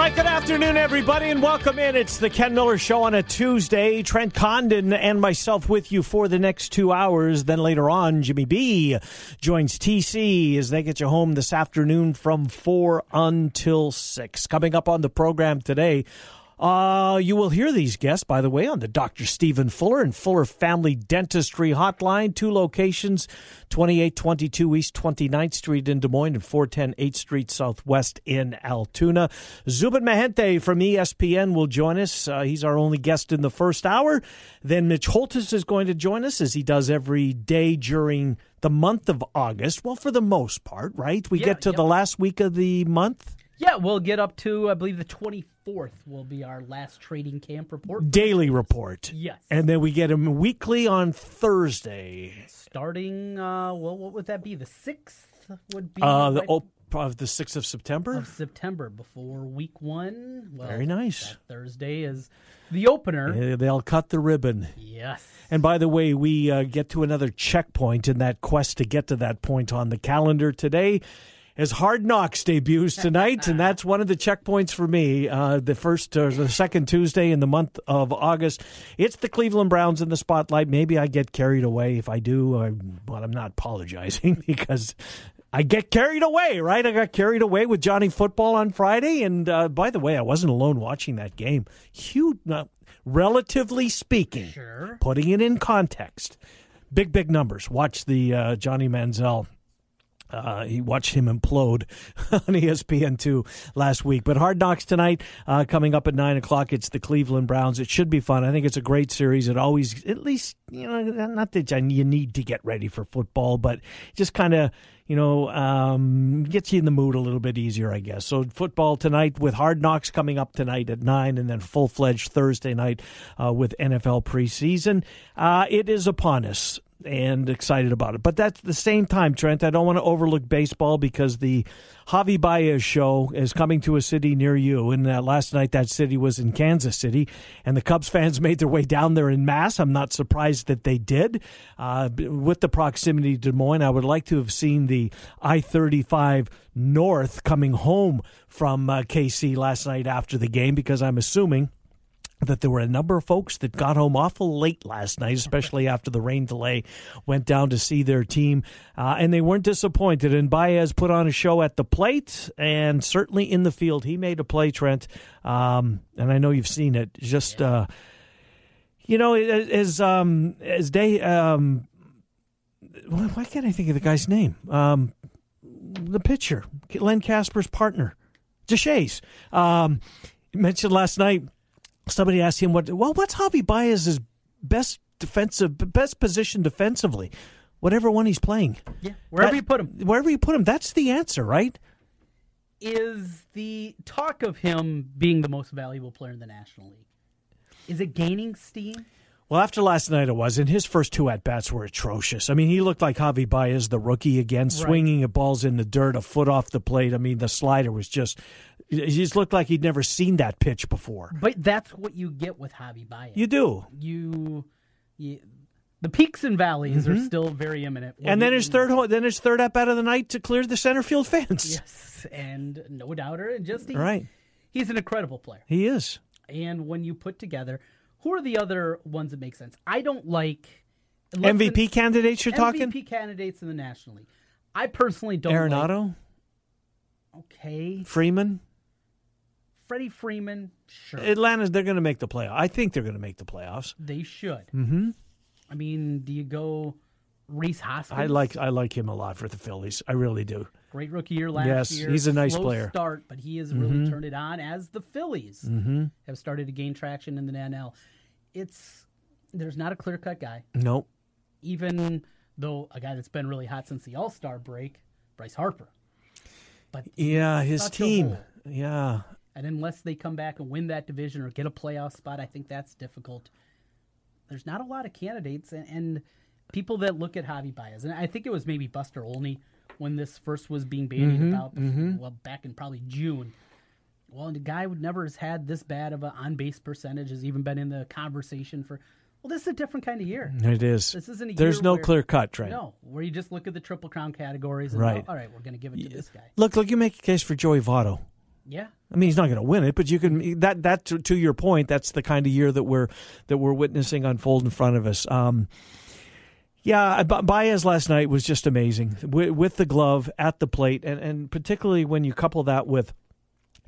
Right, good afternoon, everybody, and welcome in. It's the Ken Miller Show on a Tuesday. Trent Condon and myself with you for the next two hours. Then later on, Jimmy B joins TC as they get you home this afternoon from 4 until 6. Coming up on the program today, uh, you will hear these guests, by the way, on the Dr. Stephen Fuller and Fuller Family Dentistry Hotline. Two locations, 2822 East 29th Street in Des Moines and 410 8th Street Southwest in Altoona. Zubin Mehenti from ESPN will join us. Uh, he's our only guest in the first hour. Then Mitch Holthus is going to join us as he does every day during the month of August. Well, for the most part, right? We Yeah, get to the last week of the month. Yeah, we'll get up to I believe the 24th will be our last trading camp report. Daily report. Yes. And then we get them weekly on Thursday. Starting uh well what would that be? The 6th would be Uh, the right op- of the sixth of September. of September before week 1. Well, Very nice. that Thursday is the opener. Yeah, They'll cut the ribbon. Yes. And by the way, we uh, get to another checkpoint in that quest to get to that point on the calendar today. As Hard Knocks debuts tonight, and that's one of the checkpoints for me. Uh, the first or the second Tuesday in the month of August, it's the Cleveland Browns in the spotlight. Maybe I get carried away. If I do, I, but I'm not apologizing because I get carried away. Right, I got carried away with Johnny Football on Friday, and uh, by the way, I wasn't alone watching that game. Huge, uh, relatively speaking Sure. putting it in context. Big, big numbers. Watch the uh, Johnny Manziel. Uh, he watched him implode on E ESPN2 last week. But Hard Knocks tonight, uh, coming up at 9 o'clock. It's the Cleveland Browns. It should be fun. I think it's a great series. It always, at least, you know, not that you need to get ready for football, but just kind of, you know, um, gets you in the mood a little bit easier, I guess. So football tonight with Hard Knocks coming up tonight at 9 and then full fledged Thursday night uh, with NFL preseason. Uh, it is upon us and excited about it. But that's the same time, Trent. I don't want to overlook baseball because the Javi Baez show is coming to a city near you. And uh, last night, that city was in Kansas City, and the Cubs fans made their way down there in mass. I'm not surprised that they did. Uh, with the proximity to Des Moines, I would like to have seen the I 35 North coming home from uh, KC last night after the game because I'm assuming that there were a number of folks that got home awful late last night, especially after the rain delay, went down to see their team, uh, and they weren't disappointed. And Baez put on a show at the plate and certainly in the field. He made a play, Trent, um, and I know you've seen it. Just, uh, you know, as um, as day. Um, why can't I think of the guy's name? Um, the pitcher, Len Kasper's partner, Deshaies. Um, mentioned last night somebody asked him what well what's Javi Baez's best defensive best position defensively whatever one he's playing Yeah. Wherever That- you put him wherever you put him that's the answer right is the talk of him being the most valuable player in the National League. Is it gaining steam? Well after last night it was and his first two at bats were atrocious I mean he looked like Javi Baez the rookie again swinging at balls in the dirt a foot off the plate I mean the slider was just he just looked like he'd never seen that pitch before But that's what you get with Javi Baez. you do you, you the peaks and valleys are still very imminent. Mm-hmm. and then his third ho- then his third at bat of the night to clear the center field fence yes, and no doubter, and just he, right he's an incredible player. he is And when you put together, who are the other ones that make sense? I don't like MVP the- candidates you're talking MVP candidates in the National League. I personally don't. like- Arenado okay, Freeman Freddie Freeman, sure, Atlanta, they're going to make the playoff. I think they're going to make the playoffs. they should. Mm-hmm. I mean, do you go Rhys Hoskins? I like I like him a lot for the Phillies. I really do. Great rookie year last Yes, year. he's a nice Slow player. Mm-hmm. Start, but he has really turned it on as the Phillies have started to gain traction in the NL. It's there's not a clear cut guy, Nope. even though a guy that's been really hot since the All Star break, Bryce Harper. But Yeah, his team. Yeah. And unless they come back and win that division or get a playoff spot, I think that's difficult. There's not a lot of candidates and, and people that look at Javi Baez. And I think it was maybe Buster Olney when this first was being bandied Mm-hmm, about, before, well, back in probably June. Well, the guy who never has had this bad of an on base percentage has even been in the conversation for. Well, this is a different kind of year. It is. This isn't a There's no where- clear cut, right? No, where you just look at the triple crown categories and Right. oh, all right, we're going to give it to this guy. Look, look, you make a case for Joey Votto. Yeah, I mean, he's not going to win it, but you can. That that to, to your point, that's the kind of year that we're that we're witnessing unfold in front of us. Um, yeah, Baez last night was just amazing with, with the glove at the plate, and and particularly when you couple that with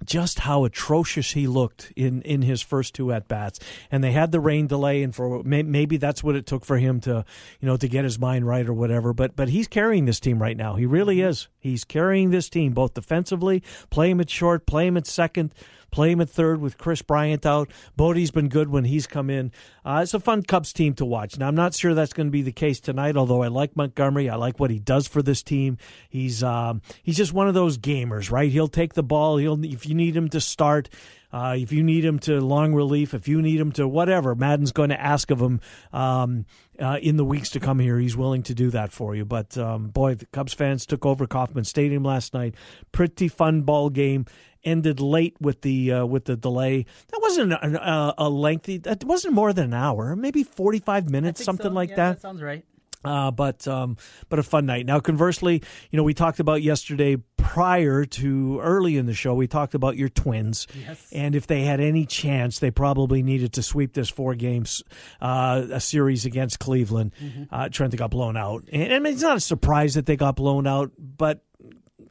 just how atrocious he looked in, in his first two at bats, and they had the rain delay, and for maybe that's what it took for him to, you know, to get his mind right or whatever. But but he's carrying this team right now. He really mm-hmm. is. He's carrying this team both defensively, play him at short, play him at second, play him at third with Kris Bryant out. Bote's been good when he's come in. Uh, it's a fun Cubs team to watch. Now I'm not sure that's going to be the case tonight. Although I like Montgomery, I like what he does for this team. He's um, he's just one of those gamers, right? He'll take the ball. He'll if you need him to start. Uh, if you need him to long relief, if you need him to whatever, Maddon's going to ask of him um, uh, in the weeks to come here. He's willing to do that for you. But um, boy, the Cubs fans took over Kauffman Stadium last night. Pretty fun ball game. Ended late with the uh, with the delay. That wasn't a, a, a lengthy. That wasn't more than an hour. Maybe forty five minutes, something so. like Yeah, that. sounds right. Uh, but um, but a fun night. Now, conversely, you know, we talked about yesterday prior to early in the show. We talked about your Twins, Yes. and if they had any chance, they probably needed to sweep this four games uh, a series against Cleveland. Mm-hmm. Uh, Trent got blown out, and mean, it's not a surprise that they got blown out, but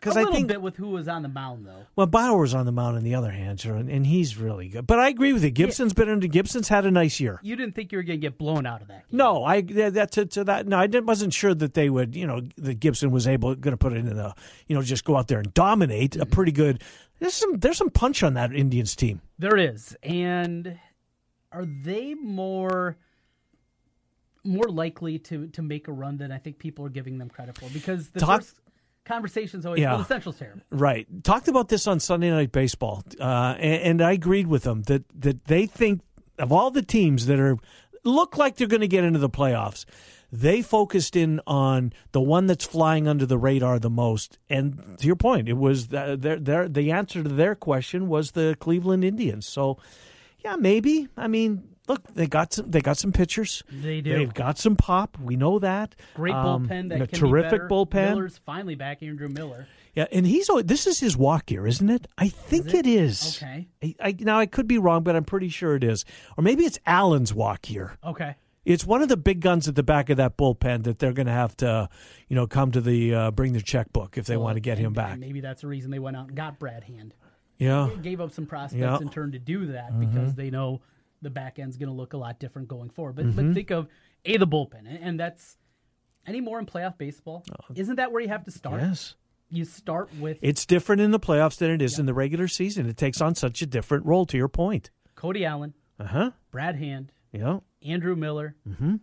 because a I little think bit with who was on the mound though. well, Bauer's on the mound on the other hand, sure, and, and he's really good. But I agree with you. Gibson's been under. Gibson's had a nice year. You didn't think you were going to get blown out of that. Game. No, I that to, to that. No, I didn't, wasn't sure that they would. You know, that Gibson was able going to put it in the. You know, just go out there and dominate a mm-hmm. pretty good. There's some there's some punch on that Indians team. There is. And are they more more likely to to make a run than I think people are giving them credit for? Because the Talk- first conversation's always Yeah. well, the Central's terrible. Right. Talked about this on Sunday Night Baseball, uh, and, and I agreed with them that that they think of all the teams that are look like they're going to get into the playoffs. They focused in on the one that's flying under the radar the most, and to your point, it was the, their, their, the answer to their question was the Cleveland Indians. So, yeah, maybe. I mean, look, they got some. They got some pitchers. They do. They've got some pop. We know that. Great Um, bullpen that a can terrific be bullpen. Miller's finally back, Andrew Miller. Yeah, and he's this is his walk year, isn't it? I think Is it? it is. Okay. I, I, now I could be wrong, but I'm pretty sure it is. Or maybe it's Allen's walk year. Okay. It's one of the big guns at the back of that bullpen that they're going to have to, you know, come to the uh, bring their checkbook if they Well, want to get him back. maybe that's the reason they went out and got Brad Hand. Yeah, Gave up some prospects Yeah. in turn to do that Mm-hmm. because they know the back end's going to look a lot different going forward. But Mm-hmm. but think of a the bullpen, and, that's any more in playoff baseball. Isn't that where you have to start? Oh. yes. You start with It's different in the playoffs than it is in the regular season. It takes on such a different role. To your point. Cody Allen, Uh huh. Brad Hand, Yeah. Andrew Miller, Mm-hmm.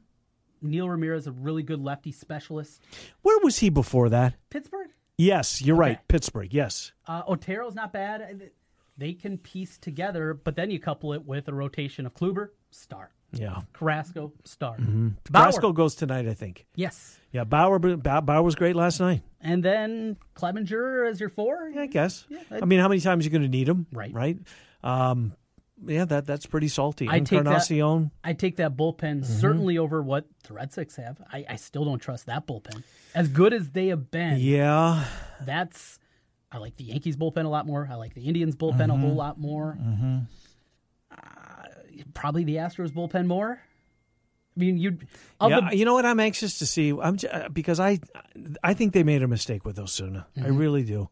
Neil Ramirez, a really good lefty specialist. Where was he before that? Pittsburgh, Yes, you're Okay. right. Pittsburgh. Yes. uh, Otero's not bad. They can piece together, but then you couple it with a rotation of Kluber, star, Yeah. Carrasco, star, Mm-hmm. Bauer, Brasco goes tonight, I think. yes, Yeah, Bauer. Bauer Bauer was great last night. and then Clevinger as your four. Yeah, I guess. Yeah, I mean, how many times are you going to need him? Right. Right. Um, yeah, that that's pretty salty. I take that- I take that bullpen Mm-hmm. certainly over what the Red Sox have. I, I still don't trust that bullpen. As good as they have been, Yeah. that's I like the Yankees bullpen a lot more. I like the Indians bullpen a Mm-hmm. whole lot more. Uh, probably the Astros bullpen more. I mean, you yeah. the you know what? I'm anxious to see. I'm j- uh, because I I think they made a mistake with Osuna. I Mm-hmm. really do.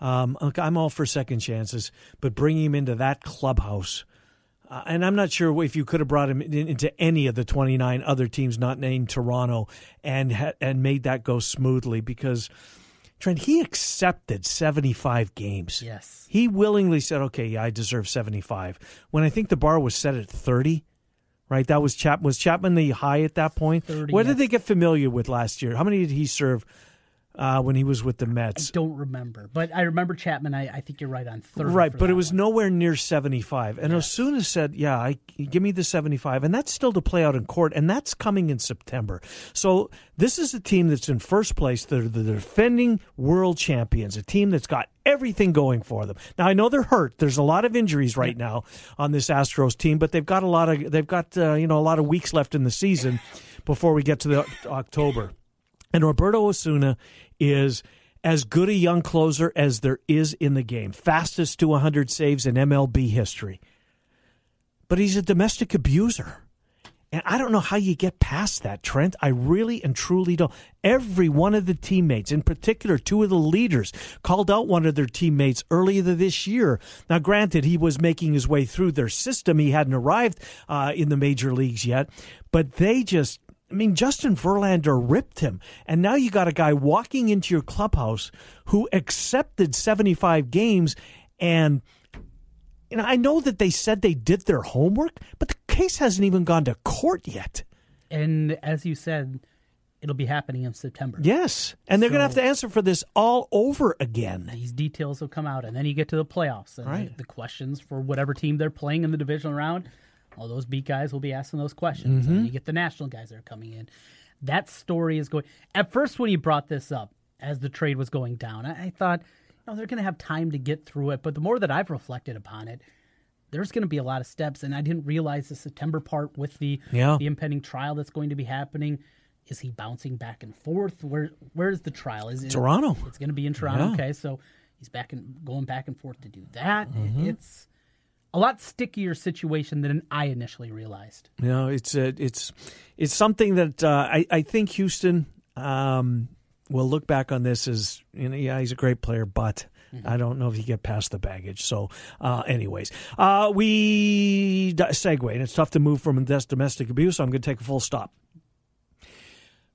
Um, I'm all for second chances, but bringing him into that clubhouse. Uh, and I'm not sure if you could have brought him in, into any of the 29 other teams not named Toronto and ha- and made that go smoothly because Trent he accepted 75 games. yes, He willingly said, "Okay, yeah, I deserve 75." When I think the bar was set at 30, right? That was Chap was Chapman the high at that point. 30, what did yes. they get familiar with last year? How many did he serve? Uh, when he was with the Mets. I don't remember, but I remember Chapman. I, I think you're right on third. Right, but it was one. nowhere near 75. And yes. Osuna said, "Yeah, I, give me the 75." And that's still to play out in court, and that's coming in September. So this is a team that's in first place. They're the defending world champions, a team that's got everything going for them. Now I know they're hurt. There's a lot of injuries right now on this Astros team, but they've got a lot of they've got uh, you know a lot of weeks left in the season before we get to the October. And Roberto Osuna is as good a young closer as there is in the game. Fastest to 100 saves in MLB history. But he's a domestic abuser. And I don't know how you get past that, Trent. I really and truly don't. Every one of the teammates, in particular, two of the leaders, called out one of their teammates earlier this year. Now, granted, he was making his way through their system. He hadn't arrived uh, in the major leagues yet. But they just I mean, Justin Verlander ripped him. And now you got a guy walking into your clubhouse who accepted 75 games. And, you know, I know that they said they did their homework, but the case hasn't even gone to court yet. And as you said, it'll be happening in September. Yes. And they're so, going to have to answer for this all over again. These details will come out. And then you get to the playoffs and right. the, the questions for whatever team they're playing in the divisional round all those beat guys will be asking those questions. Mm-hmm. And you get the national guys that are coming in. That story is going. At first, when you brought this up as the trade was going down, I, I thought, no, they're going to have time to get through it. But the more that I've reflected upon it, there's going to be a lot of steps. And I didn't realize the September part with the yeah. the impending trial that's going to be happening. Is he bouncing back and forth? Where where's the trial? Is it Toronto? It's going to be in Toronto. Yeah. Okay, so he's back and going back and forth to do that. Mm-hmm. It's a lot stickier situation than I initially realized. You know, it's a, it's it's something that uh, I I think Houston um, will look back on this as you know, yeah, he's a great player, but. Mm-hmm. I don't know if you get past the baggage. So, uh, anyways, uh, we segue, and it's tough to move from domestic abuse. So I'm going to take a full stop.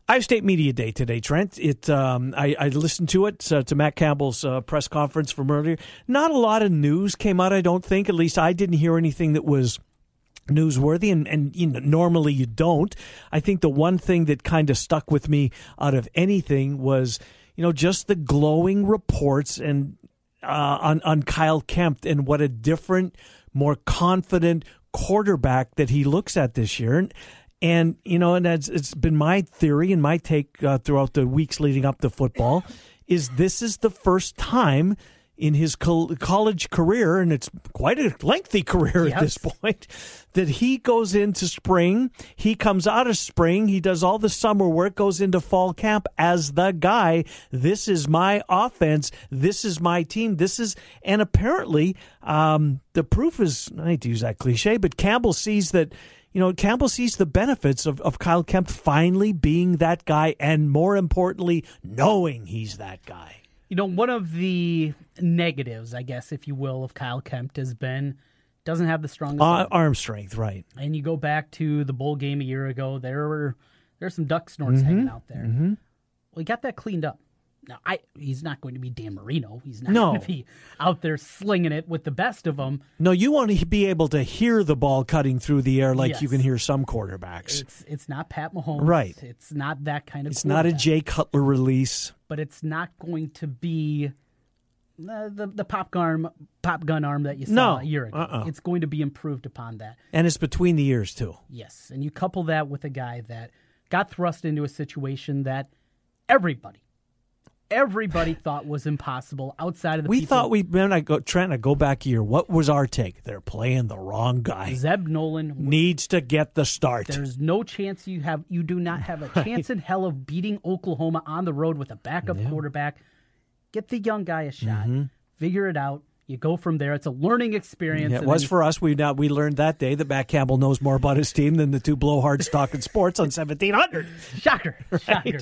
Iowa State Media Day today, Trent. It um, I, I, listened to it uh, to Matt Campbell's uh, press conference from earlier. Not a lot of news came out. I don't think. At least I didn't hear anything that was newsworthy and, and you know normally you don't i think the one thing that kind of stuck with me out of anything was you know just the glowing reports and uh, on on Kyle Kempt and what a different more confident quarterback that he looks at this year and and, you know, and it's, it's been my theory and my take uh, throughout the weeks leading up to football is this is the first time in his college career, and it's quite a lengthy career yes. at this point, that he goes into spring, he comes out of spring, he does all the summer work, goes into fall camp as the guy. This is my offense. This is my team. This is, and apparently, um, the proof is, I hate to use that cliche, but Campbell sees that you know, Campbell sees the benefits of, of Kyle Kempt finally being that guy and more importantly, knowing he's that guy. You know, one of the negatives, I guess, if you will, of Kyle Kempt has been doesn't have the strongest uh, arm strength, right? And you go back to the bowl game a year ago, there were there's some duck snorts mm-hmm. hanging out there. Mm-hmm. Well, he got that cleaned up. Now, I he's not going to be Dan Marino. He's not no. going to be out there slinging it with the best of them. No, you want to be able to hear the ball cutting through the air like yes. you can hear some quarterbacks. It's it's not Pat Mahomes. Right. It's not that kind of. It's not a Jay Cutler release. But it's not going to be the the, the pop gun pop gun arm that you saw no. a year ago. Uh-uh. It's going to be improved upon that. And it's between the years too. Yes, and you couple that with a guy that got thrust into a situation that everybody everybody thought was impossible outside of the we people. thought we man I go Trent I go back a year what was our take they're playing the wrong guy Zeb Noland needs to get the start there's no chance you have you do not have a chance in hell of beating Oklahoma on the road with a backup yeah. quarterback get the young guy a shot mm-hmm. figure it out you go from there. It's a learning experience. Yeah, it was for us. We now we learned that day that Matt Campbell knows more about his team than the two blowhards talking sports on seventeen hundred. Shocker! Right. Shocker!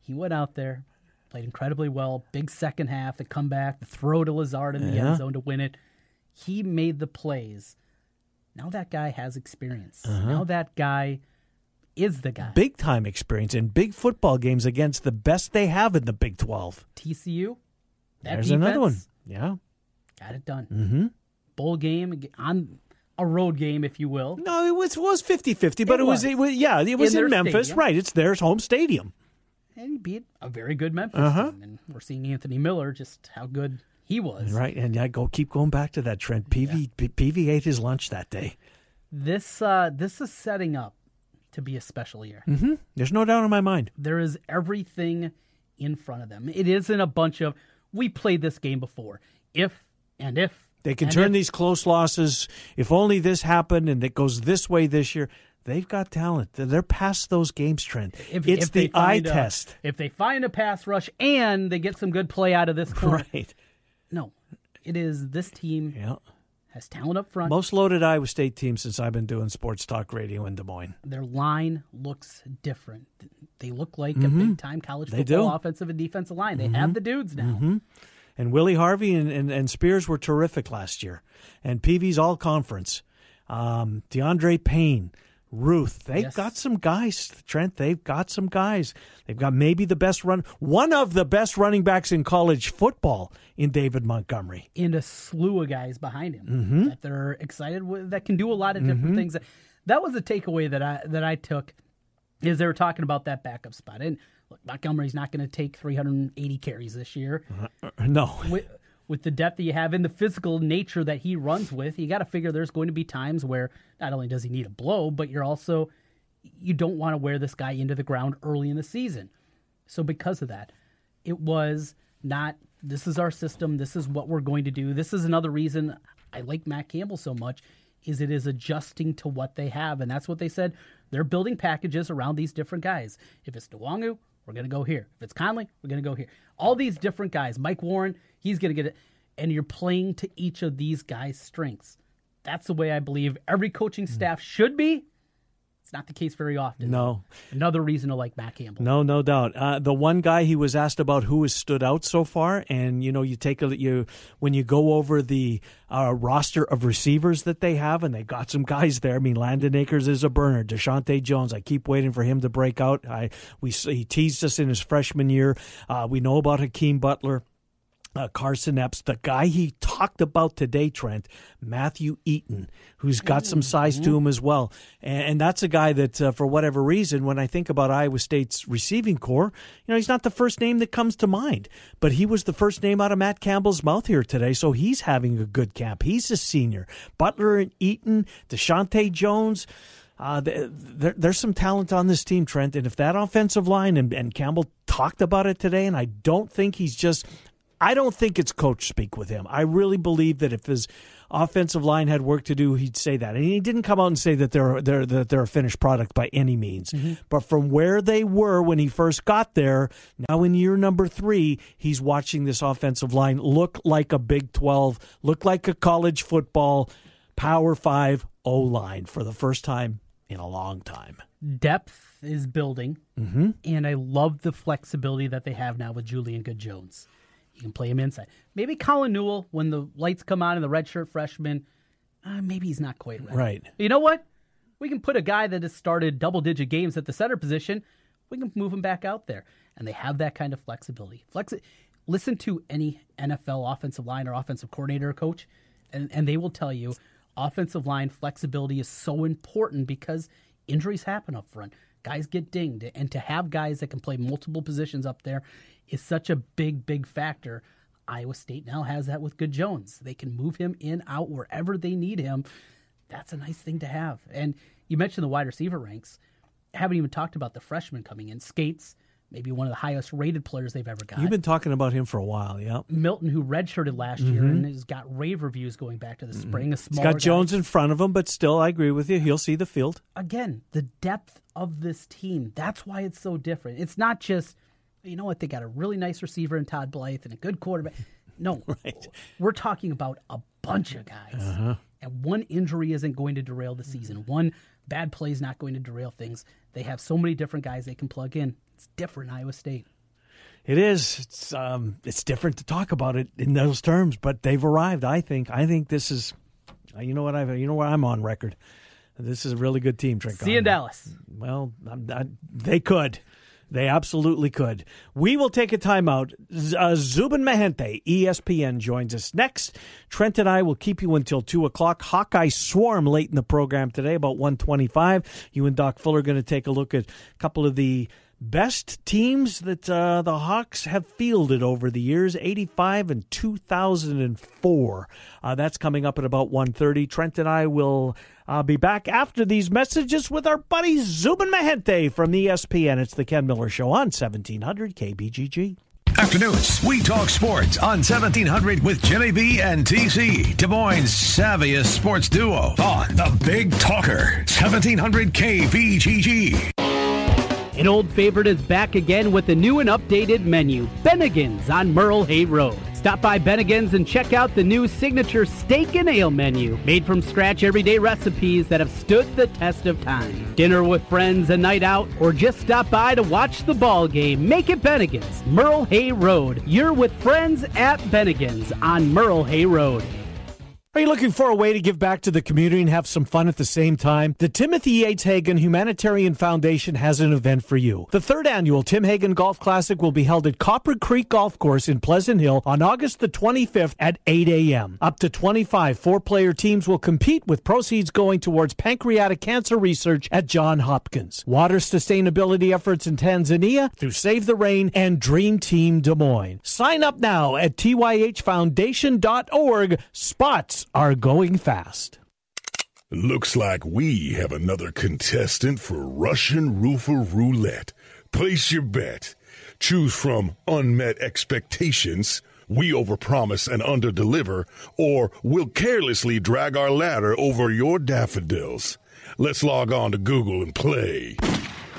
He went out there, Played incredibly well. Big second half, the comeback, the throw to Lazard in the yeah. end zone to win it. He made the plays. Now that guy has experience. Uh-huh. Now that guy is the guy. Big time experience in big football games against the best they have in the Big 12. TCU. There's another one. Yeah. Got it done. Mm-hmm. Bowl game on a road game, if you will. No, it was was 50 50, but it, it, was. it was, yeah, it was in, in Memphis. Stadium. Right. It's their home stadium and he beat a very good Memphis uh-huh. team. And we're seeing Anthony Miller just how good he was. Right, and I go keep going back to that trend. PV yeah. PV ate his lunch that day. This uh, this is setting up to be a special year. Mm-hmm. There's no doubt in my mind. There is everything in front of them. It isn't a bunch of we played this game before. If and if they can turn if, these close losses. If only this happened and it goes this way this year. They've got talent. They're past those games, Trent. If, it's if the eye a, test. If they find a pass rush and they get some good play out of this corner. Right. No, it is this team yeah. has talent up front. Most loaded Iowa State team since I've been doing sports talk radio in Des Moines. Their line looks different. They look like mm-hmm. a big time college football offensive and defensive line. They mm-hmm. have the dudes now. Mm-hmm. And Willie Harvey and, and, and, Spears were terrific last year. And Peavy's all conference. Um, DeAndre Payne, Ruth. They've yes. got some guys, Trent. They've got some guys. They've got maybe the best run, one of the best running backs in college football in David Montgomery. And a slew of guys behind him mm-hmm. that they're excited with, that can do a lot of different mm-hmm. things. That was a takeaway that I that I took is they were talking about that backup spot. And look, Montgomery's not going to take 380 carries this year. Uh, no. With, with the depth that you have and the physical nature that he runs with, you got to figure there's going to be times where not only does he need a blow, but you're also you don't want to wear this guy into the ground early in the season. So because of that, it was not this is our system, this is what we're going to do. This is another reason I like Matt Campbell so much is it is adjusting to what they have and that's what they said. They're building packages around these different guys. If it's Nwangwu, we're going to go here. If it's Conley, we're going to go here. All these different guys. Mike Warren, he's going to get it. And you're playing to each of these guys' strengths. That's the way I believe every coaching staff should be. It's not the case very often. No. Another reason to like Matt Campbell. No, no doubt. Uh, the one guy he was asked about who has stood out so far, and you know, you take a you when you go over the uh, roster of receivers that they have, and they got some guys there. I mean, Landon Akers is a burner. Deshaunte Jones, I keep waiting for him to break out. I we he teased us in his freshman year. Uh, we know about Hakeem Butler uh, Carson Epps, the guy he talked about today, Trent, Matthew Eaton, who's got some size to him as well. And, and that's a guy that, uh, for whatever reason, when I think about Iowa State's receiving core, you know, he's not the first name that comes to mind, but he was the first name out of Matt Campbell's mouth here today. So he's having a good camp. He's a senior. Butler and Eaton, Deshaunte Jones. Uh, there, there's some talent on this team, Trent. And if that offensive line, and, and Campbell talked about it today, and I don't think he's just I don't think it's coach speak with him. I really believe that if his offensive line had work to do, he'd say that. And he didn't come out and say that they're they're that they're a finished product by any means. Mm-hmm. But from where they were when he first got there, now in year number three, he's watching this offensive line look like a Big Twelve, look like a college football Power Five O line for the first time in a long time. Depth is building, mm-hmm. and I love the flexibility that they have now with Julian Good Jones. You can play him inside. Maybe Colin Newell, when the lights come on in the redshirt freshman, uh, maybe he's not quite ready. Right. You know what? We can put a guy that has started double digit games at the center position. We can move him back out there, and they have that kind of flexibility. Flexi- Listen to any NFL offensive line or offensive coordinator or coach, and, and they will tell you offensive line flexibility is so important because injuries happen up front. Guys get dinged, and to have guys that can play multiple positions up there is such a big, big factor. Iowa State now has that with Good Jones. They can move him in, out, wherever they need him. That's a nice thing to have. And you mentioned the wide receiver ranks. haven't even talked about the freshman coming in. Scates, maybe one of the highest rated players they've ever got. You've been talking about him for a while, yeah. Milton, who redshirted last mm-hmm. year and has got rave reviews going back to the mm-hmm. spring. A small. Got Jones in front of him, but still, I agree with you. He'll see the field. Again, the depth of this team. That's why it's so different. It's not just you know what? They got a really nice receiver in Todd Blythe and a good quarterback. No, right. we're talking about a bunch of guys. Uh-huh. And one injury isn't going to derail the season. One bad play is not going to derail things. They have so many different guys they can plug in. It's different, Iowa State. It is. It's um, it's different to talk about it in those terms, but they've arrived. I think. I think this is. You know what? I've. You know what I'm on record. This is a really good team. Trent. See you in Dallas. Well, I, they could. They absolutely could. We will take a timeout. Uh, Zubin Mehenti, ESPN, joins us next. Trent and I will keep you until 2 o'clock. Hawkeye Swarm late in the program today, about 125. You and Doc Fuller are going to take a look at a couple of the best teams that uh, the Hawks have fielded over the years 85 and 2004 uh, that's coming up at about 1.30 trent and i will uh, be back after these messages with our buddy zubin mehenti from espn it's the ken miller show on 1700 kbgg Afternoons, we talk sports on 1700 with Jimmy B and TC, Des Moines' savviest sports duo on the Big Talker, 1700 KBGG. An old favorite is back again with a new and updated menu Bennigan's on Merle Hay Road. Stop by Bennigan's and check out the new signature steak and ale menu, made from scratch everyday recipes that have stood the test of time. Dinner with friends, a night out, or just stop by to watch the ball game. Make it Bennigan's, Merle Hay Road. You're with friends at Bennigan's on Merle Hay Road. Are you looking for a way to give back to the community and have some fun at the same time? The Timothy Yates Hagen Humanitarian Foundation has an event for you. The third annual Tim Hagen Golf Classic will be held at Copper Creek Golf Course in Pleasant Hill on August the 25th at 8 a.m. Up to 25 four-player teams will compete with proceeds going towards pancreatic cancer research at Johns Hopkins. Water sustainability efforts in Tanzania through Save the Rain and Dream Team Des Moines. Sign up now at tyhfoundation.org. Spots are going fast. Looks like we have another contestant for Russian Roofer Roulette. Place your bet. Choose from unmet expectations, we overpromise and underdeliver, or we'll carelessly drag our ladder over your daffodils. Let's log on to Google and play.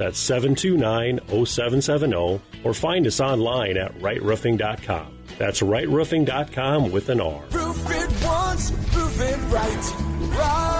That's 729 0770, or find us online at rightroofing.com. That's rightroofing.com with an R. Roof it once, roof it right. Right.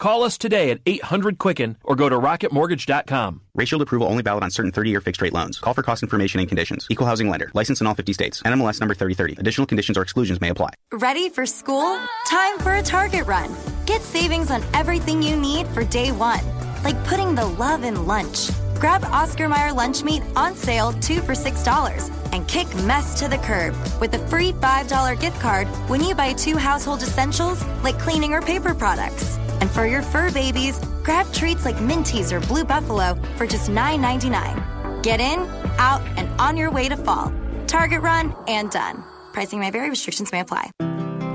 Call us today at 800 Quicken or go to rocketmortgage.com. Rate Shield approval only valid on certain 30 year fixed rate loans. Call for cost information and conditions. Equal housing lender. License in all 50 states. NMLS number 3030. Additional conditions or exclusions may apply. Ready for school? Time for a Target run. Get savings on everything you need for day one, like putting the love in lunch. Grab Oscar Mayer lunch meat on sale, two for $6, and kick mess to the curb with a free $5 gift card when you buy two household essentials like cleaning or paper products. And for your fur babies, grab treats like Minties or Blue Buffalo for just $9.99. Get in, out, and on your way to fall. Target run and done. Pricing may vary, restrictions may apply.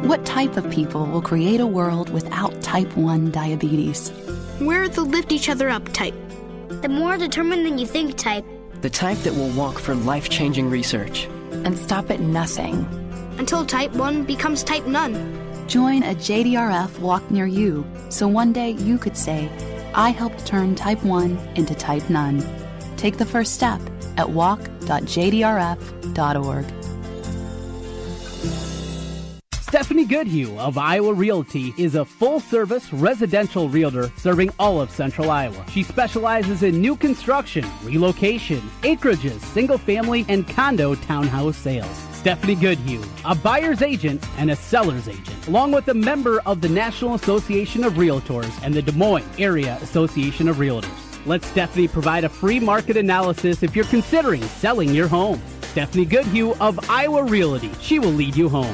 What type of people will create a world without type 1 diabetes? We're the lift each other up type. The more determined than you think type. The type that will walk for life changing research. And stop at nothing. Until type 1 becomes type none. Join a JDRF walk near you so one day you could say, I helped turn type 1 into type none. Take the first step at walk.jdrf.org. Stephanie Goodhue of Iowa Realty is a full service residential realtor serving all of central Iowa. She specializes in new construction, relocation, acreages, single family, and condo townhouse sales. Stephanie Goodhue, a buyer's agent and a seller's agent, along with a member of the National Association of Realtors and the Des Moines Area Association of Realtors. Let Stephanie provide a free market analysis if you're considering selling your home. Stephanie Goodhue of Iowa Realty. She will lead you home.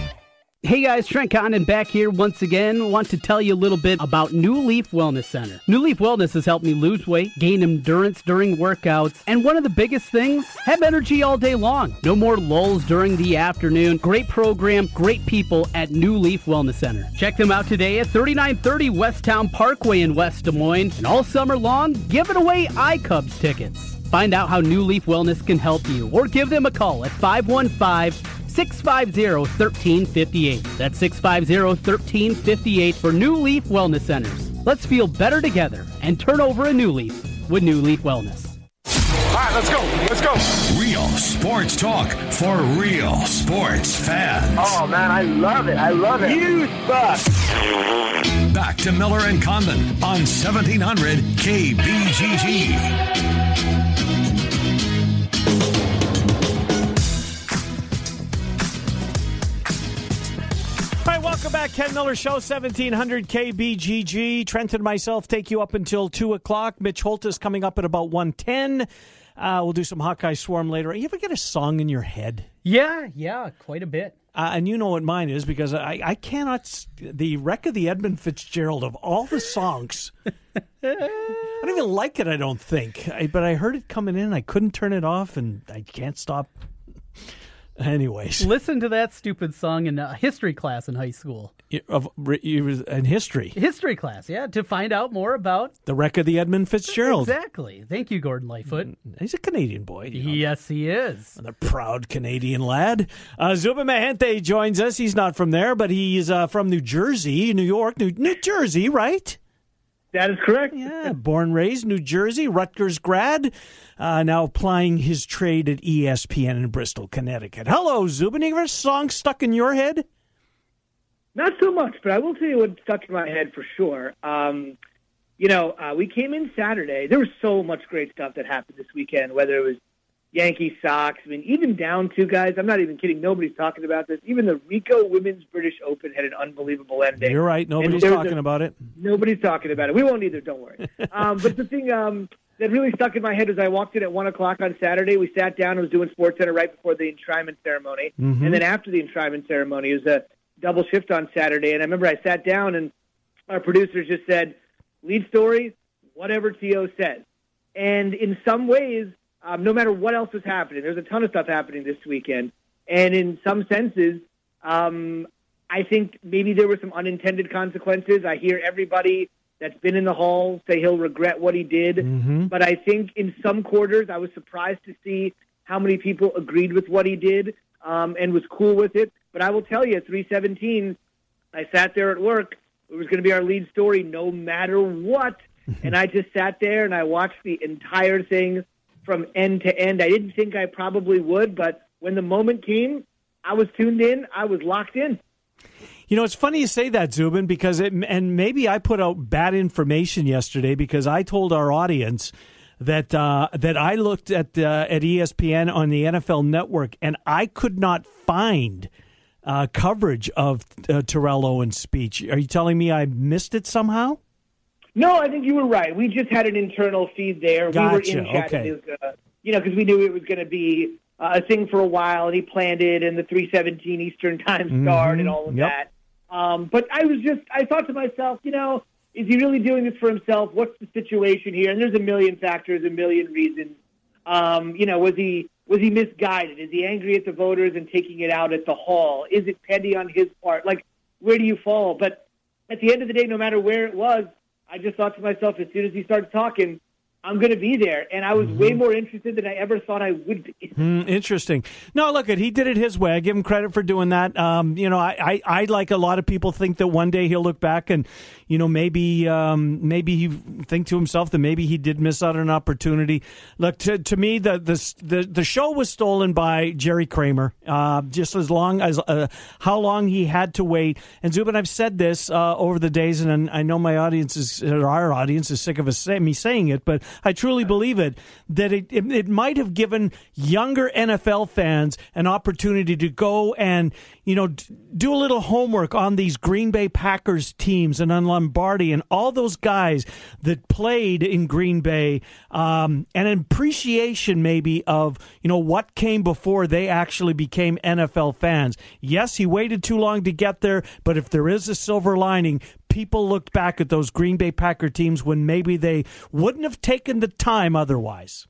Hey guys, Trent Condon back here once again. Want to tell you a little bit about New Leaf Wellness Center. New Leaf Wellness has helped me lose weight, gain endurance during workouts, and one of the biggest things, have energy all day long. No more lulls during the afternoon. Great program, great people at New Leaf Wellness Center. Check them out today at 3930 Westtown Parkway in West Des Moines, and all summer long, giving away iCubs tickets. Find out how New Leaf Wellness can help you, or give them a call at 515- 650 1358. That's 650 1358 for New Leaf Wellness Centers. Let's feel better together and turn over a new leaf with New Leaf Wellness. All right, let's go. Let's go. Real sports talk for real sports fans. Oh, man, I love it. I love it. Huge suck. Back to Miller and Condon on 1700 KBGG. Welcome back. Ken Miller Show, 1700 KBGG. Trent and myself take you up until 2 o'clock. Mitch Holt is coming up at about 110. Uh, we'll do some Hawkeye Swarm later. You ever get a song in your head? Yeah, yeah, quite a bit. Uh, and you know what mine is because I, I cannot. s- The wreck of the Edmund Fitzgerald of all the songs. I don't even like it, I don't think. I, but I heard it coming in. I couldn't turn it off, and I can't stop. Anyways, Listen to that stupid song in a history class in high school. of was in history, History class, yeah, to find out more about. the wreck of the Edmund Fitzgerald. Exactly. Thank you, Gordon Lightfoot. He's a Canadian boy. you know. Yes, he is. The proud Canadian lad. Uh, Zuba Mehenti joins us. He's not from there, but he's uh, from New Jersey, New York, New, New Jersey, right? That is correct. Yeah, born, raised New Jersey, Rutgers grad, uh, now applying his trade at ESPN in Bristol, Connecticut. Hello, Zubin. You ever song stuck in your head? Not so much, but I will tell you what stuck in my head for sure. Um, you know, uh, we came in Saturday. There was so much great stuff that happened this weekend, whether it was Yankee Sox. I mean, even down two guys. I'm not even kidding. Nobody's talking about this. Even the Ricoh Women's British Open had an unbelievable ending. You're right. Nobody's And there was talking a- about it. Nobody's talking about it. We won't either. Don't worry. um, but the thing um, that really stuck in my head was I walked in at one o'clock on Saturday. We sat down. and was doing Sports Center right before the enshrinement ceremony, Mhm. and then after the enshrinement ceremony, it was a double shift on Saturday. And I remember I sat down, and our producers just said, "Lead story, whatever T.O. says." And in some ways, um, no matter what else is happening, there's a ton of stuff happening this weekend. And in some senses, um, I think maybe there were some unintended consequences. I hear everybody that's been in the hall say he'll regret what he did. Mm-hmm. But I think in some quarters, I was surprised to see how many people agreed with what he did um, and was cool with it. But I will tell you, at 317, I sat there at work. It was going to be our lead story no matter what. and I just sat there and I watched the entire thing from end to end. I didn't think I probably would, but when the moment came, I was tuned in. I was locked in. You know, it's funny you say that, Zubin, because it, and maybe I put out bad information yesterday because I told our audience that uh, that I looked at uh, at ESPN on the NFL Network and I could not find uh, coverage of uh, Terrell Owens' speech. Are you telling me I missed it somehow? No, I think you were right. We just had an internal feed there. Gotcha, We were in Chattanooga, you know, because we knew it was going to be uh, a thing for a while, and he planned it, and the 317 Eastern Time start, and all of Yep. that. Um, but I was just, I thought to myself, you know, is he really doing this for himself? What's the situation here? And there's a million factors, a million reasons. Um, you know, was he was he misguided? Is he angry at the voters and taking it out at the hall? Is it petty on his part? Like, where do you fall? But at the end of the day, no matter where it was, I just thought to myself, as soon as he started talking, I'm going to be there. And I was way more interested than I ever thought I would be. Hmm, interesting. No, look. He did it his way. I give him credit for doing that. Um, you know, I, I, I, like a lot of people, think that one day he'll look back and, you know, maybe, um, maybe he think to himself that maybe he did miss out on an opportunity. Look, to, to me, the, the the the show was stolen by Jerry Kramer. Uh, just as long as uh, how long he had to wait. And Zubin, I've said this uh, over the days, and I know my audience is, or our audience is sick of us say, me saying it, but I truly believe it, that it, it, it might have given younger NFL fans an opportunity to go and, you know, do a little homework on these Green Bay Packers teams and on Lombardi and all those guys that played in Green Bay, um, and an appreciation maybe of, you know, what came before they actually became NFL fans. Yes, he waited too long to get there, but if there is a silver lining, people looked back at those Green Bay Packer teams when maybe they wouldn't have taken the time otherwise.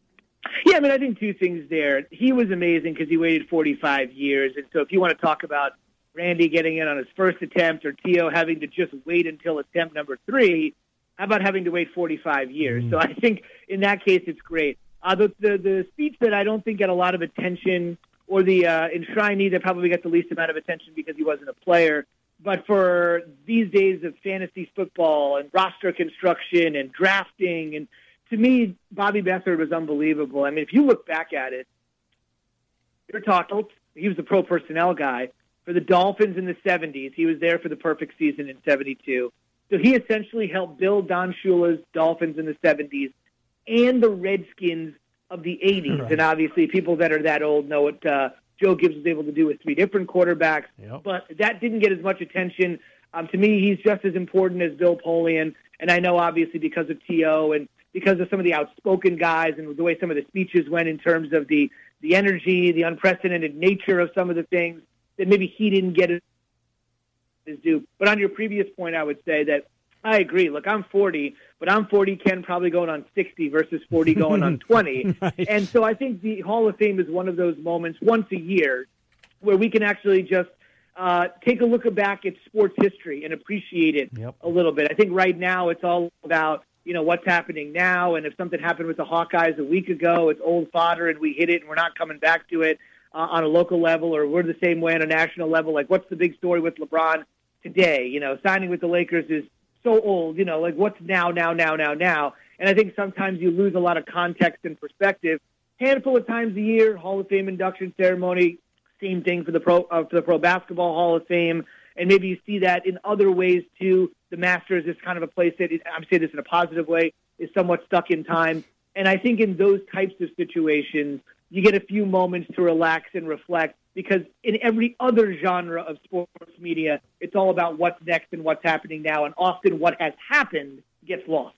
Yeah, I mean, I think two things there. He was amazing because he waited 45 years. And so if you want to talk about Randy getting in on his first attempt or T.O. having to just wait until attempt number three, how about having to wait 45 years? Mm. So I think in that case, it's great. Uh, the, the, the speech that I don't think got a lot of attention or the uh, enshrinee that probably got the least amount of attention because he wasn't a player but for these days of fantasy football and roster construction and drafting, and to me, Bobby Beathard was unbelievable. I mean, if you look back at it, you're talking. He was the pro personnel guy for the Dolphins in the '70s. He was there for the perfect season in '72. So he essentially helped build Don Shula's Dolphins in the '70s and the Redskins of the '80s. Right. And obviously, people that are that old know what uh, Joe Gibbs was able to do with three different quarterbacks. Yep. But that didn't get as much attention. Um, to me, he's just as important as Bill Polian. And I know, obviously, because of T.O. and because of some of the outspoken guys and the way some of the speeches went in terms of the, the energy, the unprecedented nature of some of the things, that maybe he didn't get his due. But on your previous point, I would say that I agree. Look, I'm 40, but I'm 40, Ken, probably going on 60 versus 40 going on 20. right. And so I think the Hall of Fame is one of those moments once a year where we can actually just uh, take a look back at sports history and appreciate it yep. a little bit. I think right now it's all about you know what's happening now, and if something happened with the Hawkeyes a week ago, it's old fodder, and we hit it, and we're not coming back to it uh, on a local level, or we're the same way on a national level. Like, what's the big story with LeBron today? You know, signing with the Lakers is so old, you know, like what's now, now, now, now, now. And I think sometimes you lose a lot of context and perspective. Handful of times a year, Hall of Fame induction ceremony, same thing for the pro uh, for the Pro Basketball Hall of Fame, and maybe you see that in other ways too. The Masters is kind of a place that I'm saying this in a positive way is somewhat stuck in time, and I think in those types of situations, you get a few moments to relax and reflect because in every other genre of sports media, it's all about what's next and what's happening now, and often what has happened gets lost.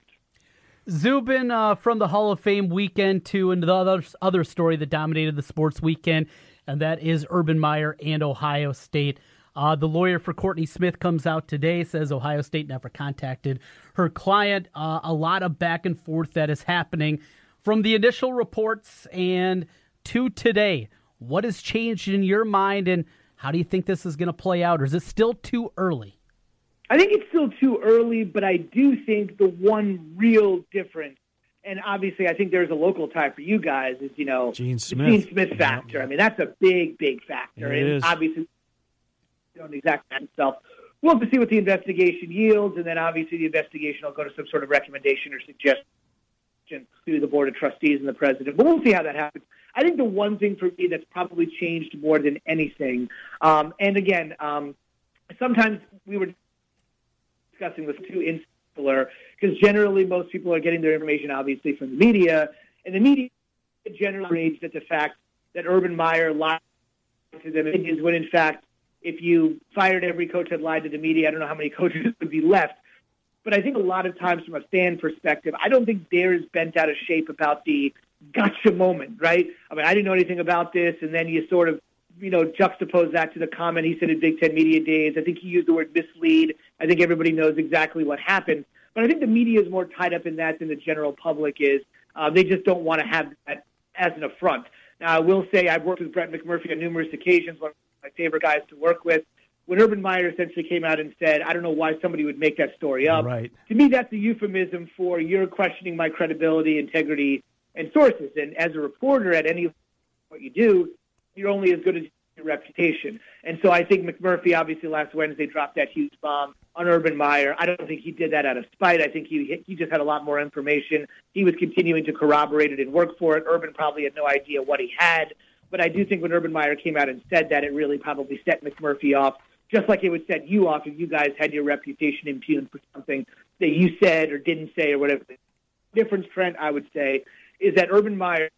Zubin uh, from the Hall of Fame weekend to and the other, other story that dominated the sports weekend, and that is Urban Meyer and Ohio State. Uh, the lawyer for Courtney Smith comes out today, says Ohio State never contacted her client. Uh, a lot of back and forth that is happening from the initial reports and to today. What has changed in your mind, and how do you think this is going to play out, or is it still too early? I think it's still too early, but I do think the one real difference, and obviously I think there's a local tie for you guys, is you know Gene Smith, Gene Smith factor. I mean that's a big, big factor, it and is. obviously don't exactly himself. We'll have to see what the investigation yields, and then obviously the investigation will go to some sort of recommendation or suggestion to the board of trustees and the president. But we'll see how that happens. I think the one thing for me that's probably changed more than anything, um, and again, um, sometimes we were discussing this too insular because generally most people are getting their information obviously from the media, and the media generally raged at the fact that Urban Meyer lied to them is when in fact if you fired every coach that lied to the media, I don't know how many coaches would be left. But I think a lot of times from a fan perspective, I don't think they're as bent out of shape about the gotcha moment, right? I mean, I didn't know anything about this, and then you sort of, you know, juxtapose that to the comment he said at Big Ten Media Days. I think he used the word mislead. I think everybody knows exactly what happened. But I think the media is more tied up in that than the general public is. Uh, they just don't want to have that as an affront. Now, I will say I've worked with Brett McMurphy on numerous occasions, one of my favorite guys to work with. When Urban Meyer essentially came out and said, I don't know why somebody would make that story up. Right. To me, that's a euphemism for you're questioning my credibility, integrity, and sources. And as a reporter at any what you do, you're only as good as your reputation. And so I think McMurphy obviously last Wednesday dropped that huge bomb on Urban Meyer. I don't think he did that out of spite. I think he he just had a lot more information. He was continuing to corroborate it and work for it. Urban probably had no idea what he had. But I do think when Urban Meyer came out and said that, it really probably set McMurphy off, just like it would set you off if you guys had your reputation impugned for something that you said or didn't say or whatever difference, Trent, I would say, is that Urban Meyer,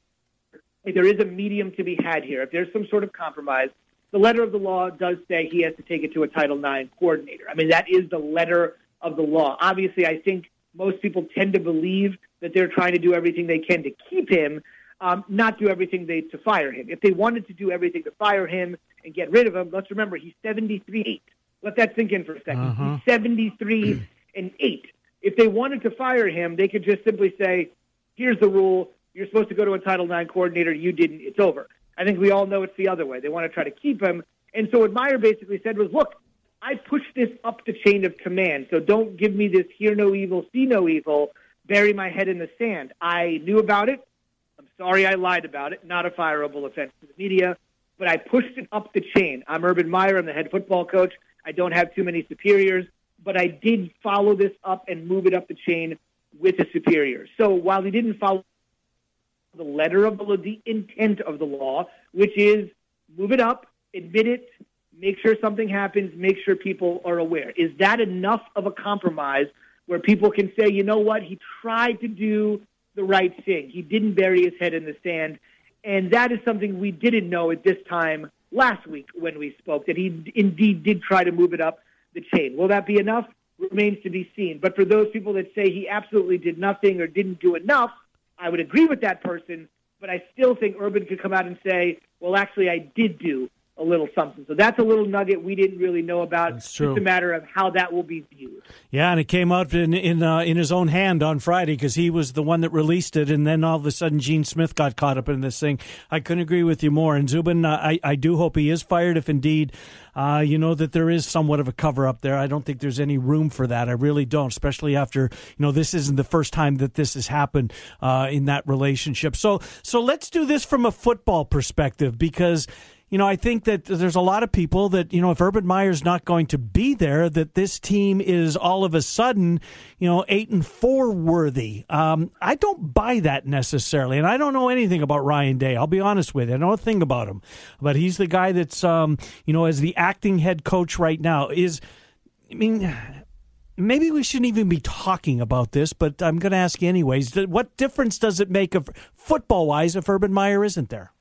if there is a medium to be had here, if there's some sort of compromise, the letter of the law does say he has to take it to a Title IX coordinator. I mean, that is the letter of the law. Obviously, I think most people tend to believe that they're trying to do everything they can to keep him, um, not do everything they to fire him. If they wanted to do everything to fire him and get rid of him, let's remember he's 73. Let that sink in for a 2nd Uh-huh. He's 73 and 8. If they wanted to fire him, they could just simply say, here's the rule. You're supposed to go to a Title IX coordinator. You didn't. It's over. I think we all know it's the other way. They want to try to keep him. And so what Meyer basically said was, look, I pushed this up the chain of command. So don't give me this hear no evil, see no evil, bury my head in the sand. I knew about it. I'm sorry I lied about it. Not a fireable offense to the media, but I pushed it up the chain. I'm Urban Meyer. I'm the head football coach. I don't have too many superiors, but I did follow this up and move it up the chain with the superiors. So while he didn't follow the letter of the law, the intent of the law, which is move it up, admit it, make sure something happens, make sure people are aware. Is that enough of a compromise where people can say, you know what, he tried to do the right thing. He didn't bury his head in the sand. And that is something we didn't know at this time last week when we spoke, that he indeed did try to move it up the chain. Will that be enough? Remains to be seen. But for those people that say he absolutely did nothing or didn't do enough, I would agree with that person. But I still think Urban could come out and say, well, actually, I did do a little something. So that's a little nugget we didn't really know about. It's a matter of how that will be viewed. Yeah, and it came out in in uh, in his own hand on Friday because he was the one that released it, and then all of a sudden Gene Smith got caught up in this thing. I couldn't agree with you more. And Zubin, uh, I I do hope he is fired if indeed. Uh, you know that there is somewhat of a cover up there. I don't think there's any room for that. I really don't, especially after you know this isn't the first time that this has happened uh, in that relationship. So so let's do this from a football perspective because you know, I think that there's a lot of people that, you know, if Urban Meyer's not going to be there, that this team is all of a sudden, you know, eight and four worthy. Um, I don't buy that necessarily. And I don't know anything about Ryan Day. I'll be honest with you. I know a thing about him. But he's the guy that's, um, you know, as the acting head coach right now is, I mean, maybe we shouldn't even be talking about this, but I'm going to ask you anyways. What difference does it make of football wise if Urban Meyer isn't there?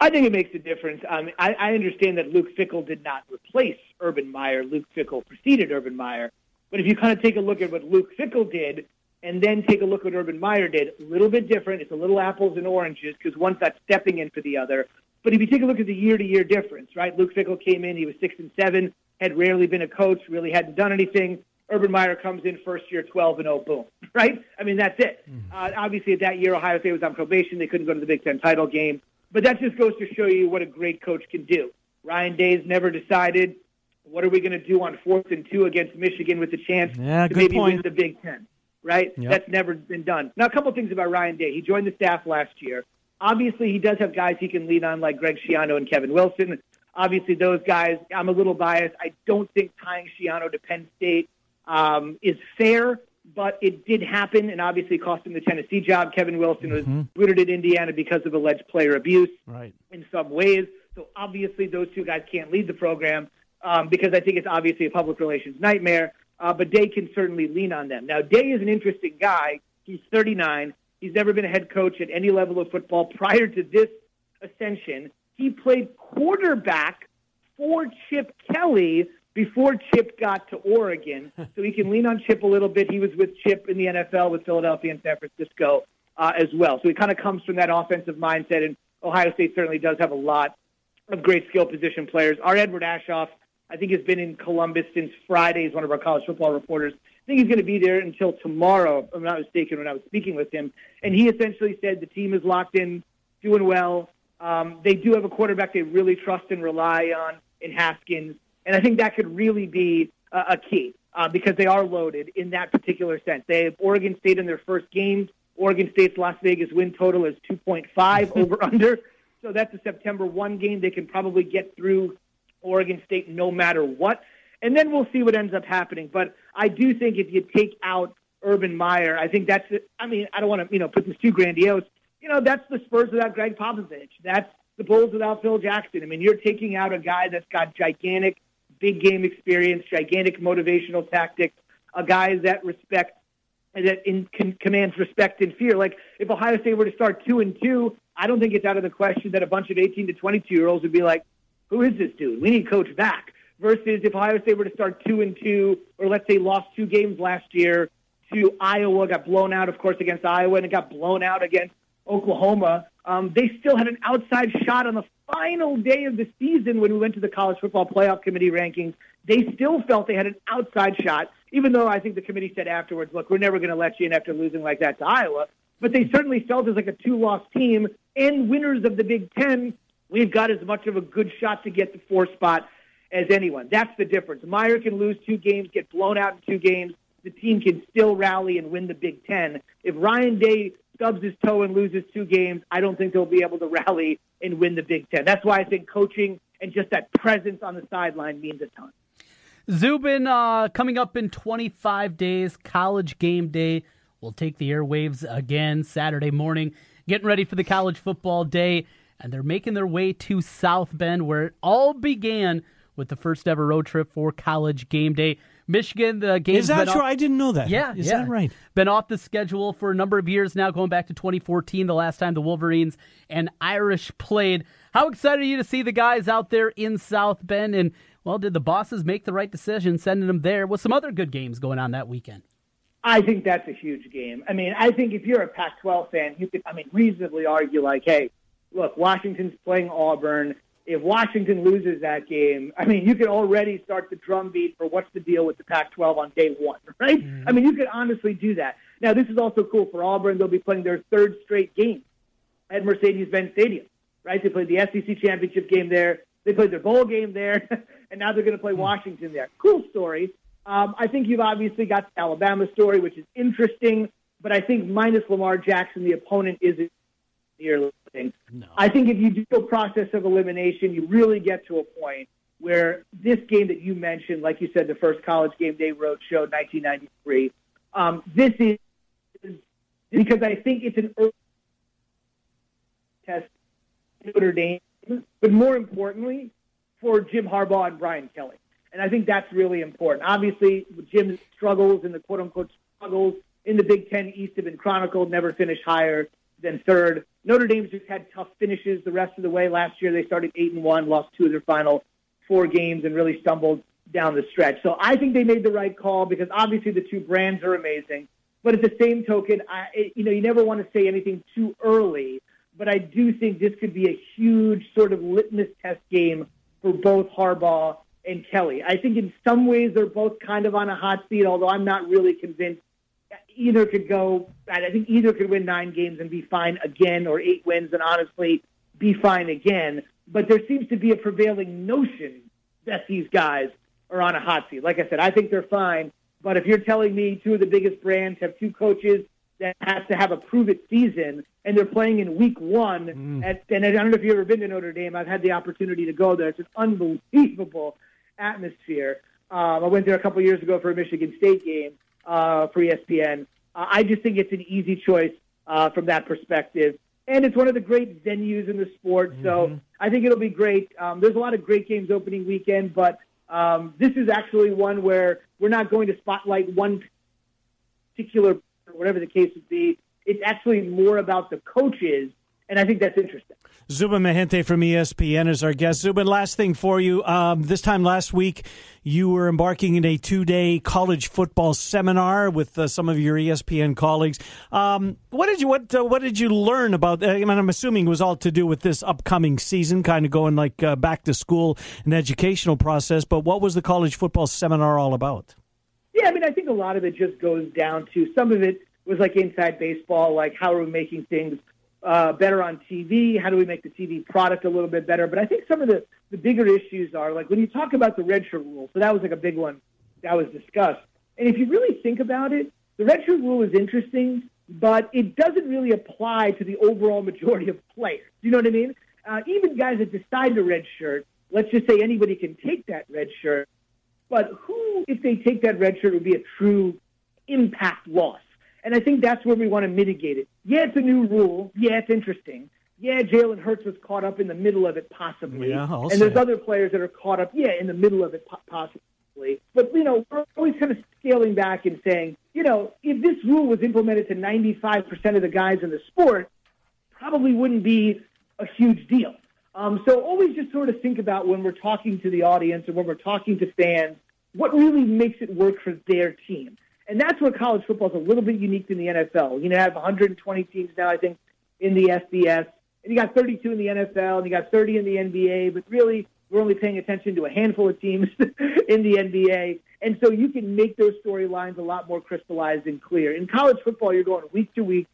I think it makes a difference. Um, I, I understand that Luke Fickell did not replace Urban Meyer. Luke Fickell preceded Urban Meyer. But if you kind of take a look at what Luke Fickell did and then take a look at what Urban Meyer did, a little bit different. It's a little apples and oranges because one's not stepping in for the other. But if you take a look at the year-to-year difference, right? Luke Fickell came in, he was six and seven, had rarely been a coach, really hadn't done anything. Urban Meyer comes in first year, twelve and zero, boom, right? I mean, that's it. Uh, obviously, at that year, Ohio State was on probation; they couldn't go to the Big Ten title game. But that just goes to show you what a great coach can do. Ryan Day's never decided what are we going to do on fourth and two against Michigan with the chance Yeah, to maybe point. win the Big Ten, right? Yep. That's never been done. Now, a couple things about Ryan Day. He joined the staff last year. Obviously, he does have guys he can lean on like Greg Schiano and Kevin Wilson. Obviously, those guys, I'm a little biased. I don't think tying Schiano to Penn State um, is fair, but it did happen, and obviously cost him the Tennessee job. Kevin Wilson was booted at Indiana because of alleged player abuse Right. in some ways. So obviously, those two guys can't lead the program um, because I think it's obviously a public relations nightmare. Uh, but Day can certainly lean on them. Now, Day is an interesting guy. He's 39. He's never been a head coach at any level of football prior to this ascension. He played quarterback for Chip Kelly before Chip got to Oregon, so he can lean on Chip a little bit. He was with Chip in the NFL with Philadelphia and San Francisco uh, as well. So he kind of comes from that offensive mindset, and Ohio State certainly does have a lot of great skill position players. Our Edward Aschoff, I think, has been in Columbus since Friday. He's one of our college football reporters. I think he's going to be there until tomorrow, if I'm not mistaken, when I was speaking with him. And he essentially said the team is locked in, doing well. Um, they do have a quarterback they really trust and rely on in Haskins. And I think that could really be a, a key uh, because they are loaded in that particular sense. They have Oregon State in their first game. Oregon State's Las Vegas win total is 2.5 over under. So that's a September 1 game. They can probably get through Oregon State no matter what. And then we'll see what ends up happening. But I do think if you take out Urban Meyer, I think that's, I mean, I don't want to, you know, put this too grandiose. You know, that's the Spurs without Gregg Popovich. That's the Bulls without Phil Jackson. I mean, you're taking out a guy that's got gigantic big game experience, gigantic motivational tactics, a guy that respects that in, can, commands respect and fear. Like if Ohio State were to start two and two, I don't think it's out of the question that a bunch of 18 to 22 year olds would be like, "Who is this dude? We need coach back." Versus if Ohio State were to start two and two, or let's say lost two games last year to Iowa, got blown out, of course, against Iowa, and it got blown out against Oklahoma. Um, they still had an outside shot on the final day of the season when we went to the College Football Playoff Committee rankings. They still felt they had an outside shot, even though I think the committee said afterwards, look, we're never going to let you in after losing like that to Iowa. But they certainly felt as like a two loss team and winners of the Big Ten. We've got as much of a good shot to get the four spot as anyone. That's the difference. Meyer can lose two games, get blown out in two games. The team can still rally and win the Big Ten. If Ryan Day stubs his toe and loses two games, I don't think they'll be able to rally and win the Big Ten. That's why I think coaching and just that presence on the sideline means a ton. Zubin, uh, coming up in 25 days, college game day will take the airwaves again Saturday morning, getting ready for the college football day, and they're making their way to South Bend, where it all began with the first ever road trip for college game day. Michigan, the game is that true? Off, I didn't know that. Yeah, is yeah. that right? Been off the schedule for a number of years now, going back to 2014, the last time the Wolverines and Irish played. How excited are you to see the guys out there in South Bend? And well, did the bosses make the right decision sending them there with some other good games going on that weekend? I think that's a huge game. I mean, I think if you're a Pac-12 fan, you could, I mean, reasonably argue like, hey, look, Washington's playing Auburn if Washington loses that game, I mean, you could already start the drumbeat for what's the deal with the Pac-12 on day one, right? Mm-hmm. I mean, you could honestly do that. Now, this is also cool for Auburn. They'll be playing their third straight game at Mercedes-Benz Stadium, right? They played the SEC championship game there. They played their bowl game there, and now they're going to play mm-hmm. Washington there. Cool story. Um, I think you've obviously got the Alabama story, which is interesting, but I think minus Lamar Jackson, the opponent nearly no. I think if you do a process of elimination, you really get to a point where this game that you mentioned, like you said, the first college game day road show, 1993, um, this is because I think it's an early test Notre Dame, but more importantly, for Jim Harbaugh and Brian Kelly. And I think that's really important. Obviously, Jim's struggles and the quote unquote struggles in the Big Ten East have been chronicled, never finished higher than third. Notre Dame's just had tough finishes the rest of the way. Last year they started eight and one, lost two of their final four games, and really stumbled down the stretch. So I think they made the right call because obviously the two brands are amazing. But at the same token, I, you know, you never want to say anything too early. But I do think this could be a huge sort of litmus test game for both Harbaugh and Kelly. I think in some ways they're both kind of on a hot seat, although I'm not really convinced either could go. I think either could win nine games and be fine again, or eight wins and honestly be fine again. But there seems to be a prevailing notion that these guys are on a hot seat. Like I said, I think they're fine. But if you're telling me two of the biggest brands have two coaches that have to have a prove it season and they're playing in week one, mm. at, and I don't know if you've ever been to Notre Dame, I've had the opportunity to go there. It's an unbelievable atmosphere. Um, I went there a couple years ago for a Michigan State game uh, for ESPN. Uh, I just think it's an easy choice uh, from that perspective. And it's one of the great venues in the sport. Mm-hmm. So I think it'll be great. Um, there's a lot of great games opening weekend, but um, this is actually one where we're not going to spotlight one particular, whatever the case would be. It's actually more about the coaches, and I think that's interesting. Zubin Mehenti from ESPN is our guest. Zubin, last thing for you. Um, this time last week, you were embarking in a two-day college football seminar with uh, some of your ESPN colleagues. Um, what did you what uh, what did you learn about? Uh, I mean, I'm assuming it was all to do with this upcoming season, kind of going like uh, back to school and educational process. But what was the college football seminar all about? Yeah, I mean, I think a lot of it just goes down to some of it was like inside baseball, like how are we making things uh, better on TV? How do we make the TV product a little bit better? But I think some of the, the bigger issues are like when you talk about the redshirt rule. So that was like a big one that was discussed. And if you really think about it, the redshirt rule is interesting, but it doesn't really apply to the overall majority of players. You know what I mean? Uh, even guys that decide to redshirt, let's just say anybody can take that red shirt, but who, if they take that red shirt, would be a true impact loss? And I think that's where we want to mitigate it. Yeah, it's a new rule. Yeah, it's interesting. Yeah, Jalen Hurts was caught up in the middle of it possibly. Yeah, I'll and there's other players that are caught up, yeah, in the middle of it possibly. But, you know, we're always kind of scaling back and saying, you know, if this rule was implemented to 95% of the guys in the sport, probably wouldn't be a huge deal. Um, so always just sort of think about when we're talking to the audience and when we're talking to fans, what really makes it work for their team. And that's where college football is a little bit unique than the NFL. You know, have 120 teams now, I think, in the FBS. And you got 32 in the NFL, and you got 30 in the NBA. But really, we're only paying attention to a handful of teams in the NBA. And so you can make those storylines a lot more crystallized and clear. In college football, you're going week to week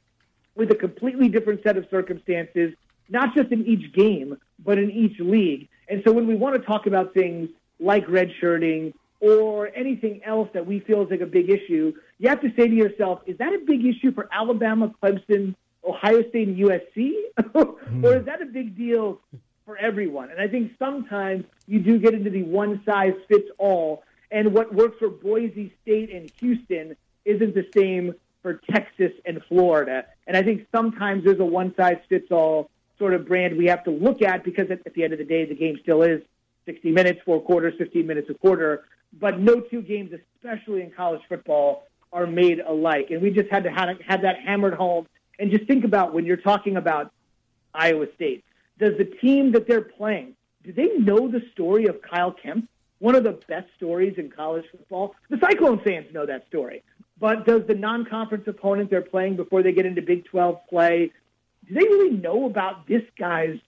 with a completely different set of circumstances, not just in each game, but in each league. And so when we want to talk about things like redshirting or anything else that we feel is like a big issue, you have to say to yourself, is that a big issue for Alabama, Clemson, Ohio State, and USC? or is that a big deal for everyone? And I think sometimes you do get into the one size fits all, and what works for Boise State and Houston isn't the same for Texas and Florida. And I think sometimes there's a one size fits all sort of brand we have to look at because at, at the end of the day, the game still is 60 minutes, four quarters, 15 minutes a quarter but no two games, especially in college football, are made alike. And we just had to have, have that hammered home. And just think about when you're talking about Iowa State, does the team that they're playing, do they know the story of Kyle Kempt? One of the best stories in college football. The Cyclone fans know that story. But does the non conference opponent they're playing before they get into Big 12 play, do they really know about this guy's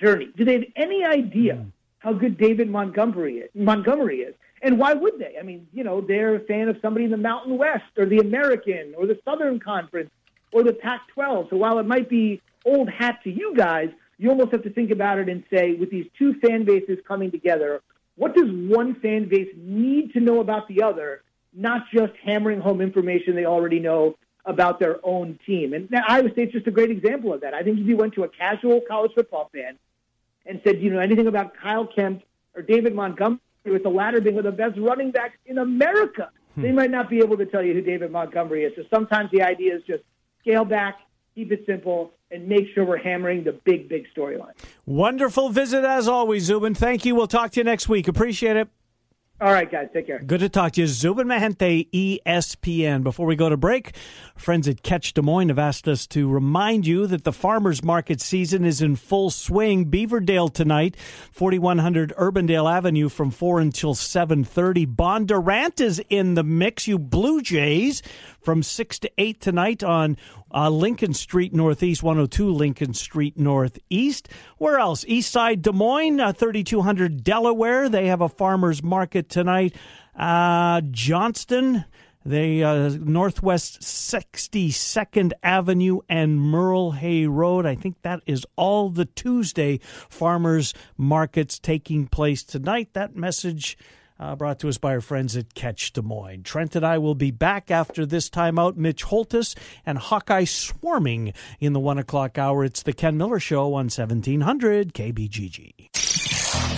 journey? Do they have any idea mm. how good David Montgomery is? Montgomery is? And why would they? I mean, you know, they're a fan of somebody in the Mountain West or the American or the Southern Conference or the Pac 12. So while it might be old hat to you guys, you almost have to think about it and say, with these two fan bases coming together, what does one fan base need to know about the other, not just hammering home information they already know about their own team? And Iowa State's just a great example of that. I think if you went to a casual college football fan and said, you know, anything about Kyle Kempt or David Montgomery, with the latter being one of the best running backs in America. Hmm. They might not be able to tell you who David Montgomery is. So sometimes the idea is just scale back, keep it simple, and make sure we're hammering the big, big storyline. Wonderful visit as always, Zubin. Thank you. We'll talk to you next week. Appreciate it. All right, guys. Take care. Good to talk to you. Zubin Mehenti, ESPN. Before we go to break, friends at Catch Des Moines have asked us to remind you that the farmers market season is in full swing. Beaverdale tonight, 4100 Urbandale Avenue from 4 until 7.30. Bondurant is in the mix. You Blue Jays from 6 to 8 tonight on uh, Lincoln Street Northeast, 102 Lincoln Street Northeast. Where else? East Side Des Moines, uh, 3200 Delaware. They have a farmer's market tonight. Uh, Johnston. They uh, Northwest 62nd Avenue and Merle Hay Road. I think that is all the Tuesday farmers markets taking place tonight. That message uh, brought to us by our friends at Catch Des Moines. Trent and I will be back after this timeout. Mitch Holthus and Hawkeye swarming in the one o'clock hour. It's the Ken Miller Show on 1700 KBGG.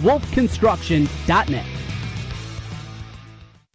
wolfconstruction.net.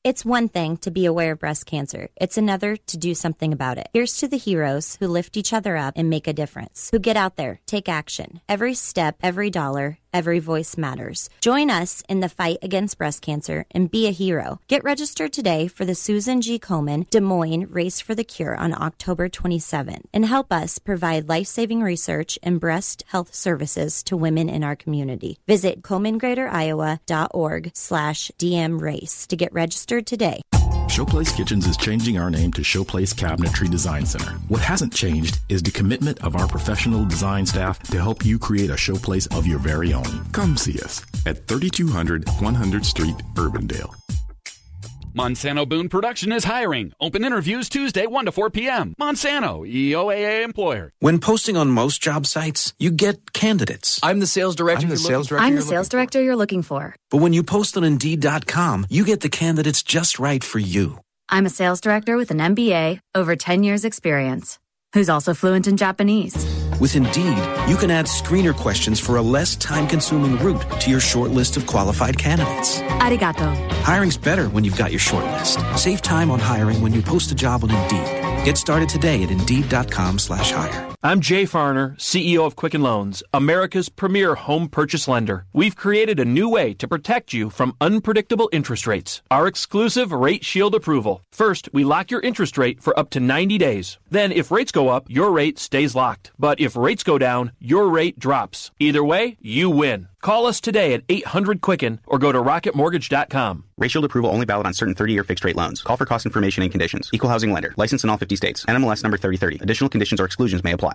It's one thing to be aware of breast cancer. It's another to do something about it. Here's to the heroes who lift each other up and make a difference, who get out there, take action. Every step, every dollar, every voice matters. Join us in the fight against breast cancer and be a hero. Get registered today for the Susan G. Komen Des Moines Race for the Cure on October 27 and help us provide life-saving research and breast health services to women in our community. Visit KomenGreaterIowa.org slash DM race to get registered today. Showplace Kitchens is changing our name to Showplace Cabinetry Design Center. What hasn't changed is the commitment of our professional design staff to help you create a showplace of your very own. Come see us at 3200 100 Street, Urbandale. Monsanto Boone Production is hiring. Open interviews Tuesday, 1 to 4 p.m. Monsanto, EOAA employer. When posting on most job sites, you get candidates. I'm the sales director. I'm the sales director. I'm the sales director you're looking for. But when you post on Indeed.com, you get the candidates just right for you. I'm a sales director with an MBA, over 10 years experience, who's also fluent in Japanese. With Indeed, you can add screener questions for a less time consuming route to your short list of qualified candidates. Arigato. Hiring's better when you've got your short list. Save time on hiring when you post a job on Indeed. Get started today at Indeed.com slash hire. I'm Jay Farner, CEO of Quicken Loans, America's premier home purchase lender. We've created a new way to protect you from unpredictable interest rates. Our exclusive Rate Shield approval. First, we lock your interest rate for up to 90 days. Then, if rates go up, your rate stays locked. But if rates go down, your rate drops. Either way, you win. Call us today at 800 Quicken or go to rocketmortgage.com. Rate Shield approval only valid on certain 30 year fixed rate loans. Call for cost information and conditions. Equal housing lender. License in all 50 states. NMLS number 3030. Additional conditions or exclusions may apply.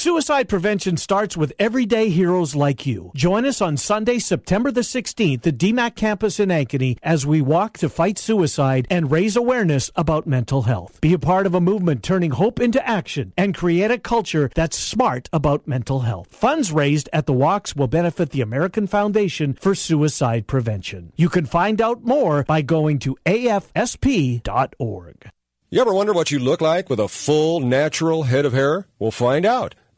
Suicide prevention starts with everyday heroes like you. Join us on Sunday, September the 16th at DMAC campus in Ankeny as we walk to fight suicide and raise awareness about mental health. Be a part of a movement turning hope into action and create a culture that's smart about mental health. Funds raised at the walks will benefit the American Foundation for Suicide Prevention. You can find out more by going to afsp.org. You ever wonder what you look like with a full, natural head of hair? We'll find out.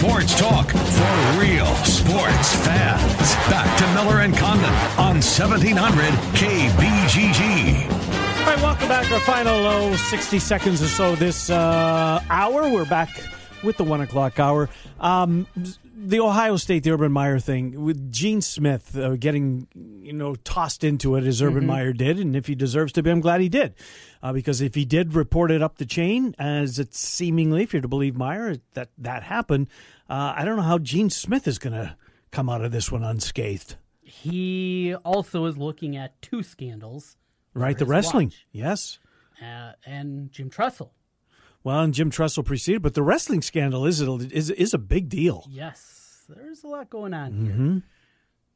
Sports talk for real sports fans. Back to Miller and Condon on 1700 KBGG. All right, welcome back. Our final oh, 60 seconds or so this uh, hour. We're back with the one o'clock hour. Um, the Ohio State, the Urban Meyer thing with Gene Smith uh, getting you know tossed into it as Urban Mhm. Meyer did, and if he deserves to be, I'm glad he did, uh, because if he did report it up the chain, as it's seemingly, if you're to believe Meyer, that that happened, uh, I don't know how Gene Smith is going to come out of this one unscathed. He also is looking at two scandals. Right, the wrestling, watch. yes. Uh, and Jim Tressel. Well, and Jim Tressel preceded, but the wrestling scandal is is is a big deal. Yes, there's a lot going on here. Mm-hmm.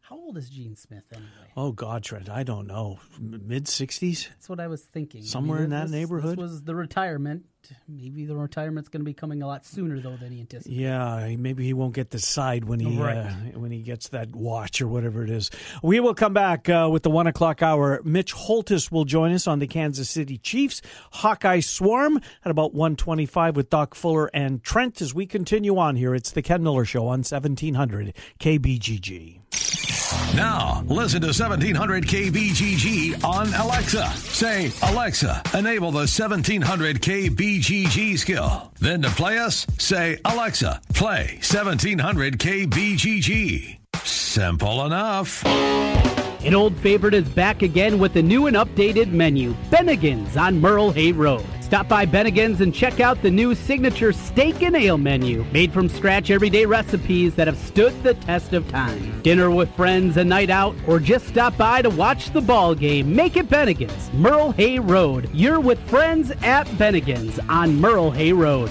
How old is Gene Smith anyway? Oh God, Trent, I don't know, mid sixties. That's what I was thinking. I Somewhere mean, in that this- neighborhood? This was the retirement. Maybe the retirement's going to be coming a lot sooner though than he anticipated. Yeah, maybe he won't get the side when he Right. uh, when he gets that watch or whatever it is. We will come back uh, with the one o'clock hour. Mitch Holthus will join us on the Kansas City Chiefs Hawkeye Swarm at about one twenty-five with Doc Fuller and Trent as we continue on here. It's the Ken Miller Show on seventeen hundred KBGG. Now, listen to 1700 KBGG on Alexa. Say, Alexa, enable the 1700 KBGG skill. Then to play us, say, Alexa, play 1700 KBGG. Simple enough. An old favorite is back again with a new and updated menu Bennigan's on Merle Hay Road. Stop by Bennigan's and check out the new signature steak and ale menu, made from scratch everyday recipes that have stood the test of time. Dinner with friends, a night out, or just stop by to watch the ball game. Make it Bennigan's, Merle Hay Road. You're with friends at Bennigan's on Merle Hay Road.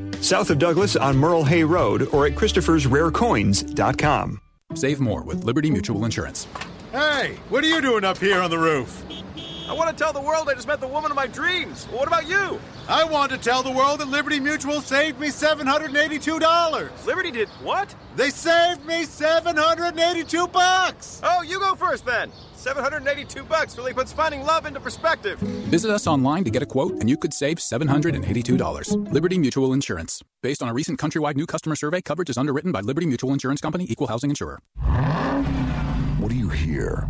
south of Douglas on Merle Hay Road or at Christopher'sRareCoins.com. Save more with Liberty Mutual Insurance. Hey, what are you doing up here on the roof? I want to tell the world I just met the woman of my dreams. What about you? I want to tell the world that Liberty Mutual saved me $782. Liberty did what? They saved me 782 bucks. Oh, you go first then. 782 bucks really puts finding love into perspective. Visit us online to get a quote and you could save $782. Liberty Mutual Insurance. Based on a recent countrywide new customer survey, coverage is underwritten by Liberty Mutual Insurance Company, Equal Housing Insurer. What do you hear?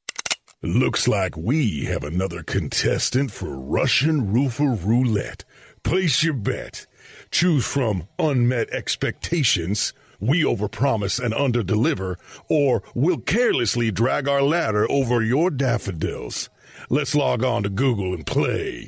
Looks like we have another contestant for Russian Roofer Roulette. Place your bet. Choose from unmet expectations, we overpromise and underdeliver, or we'll carelessly drag our ladder over your daffodils. Let's log on to Google and play.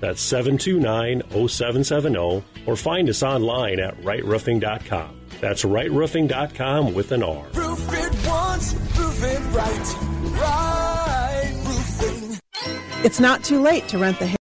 That's 729 0770, or find us online at rightroofing.com. That's rightroofing.com with an R. Roof it once, roof it right. Right roofing. It's not too late to rent the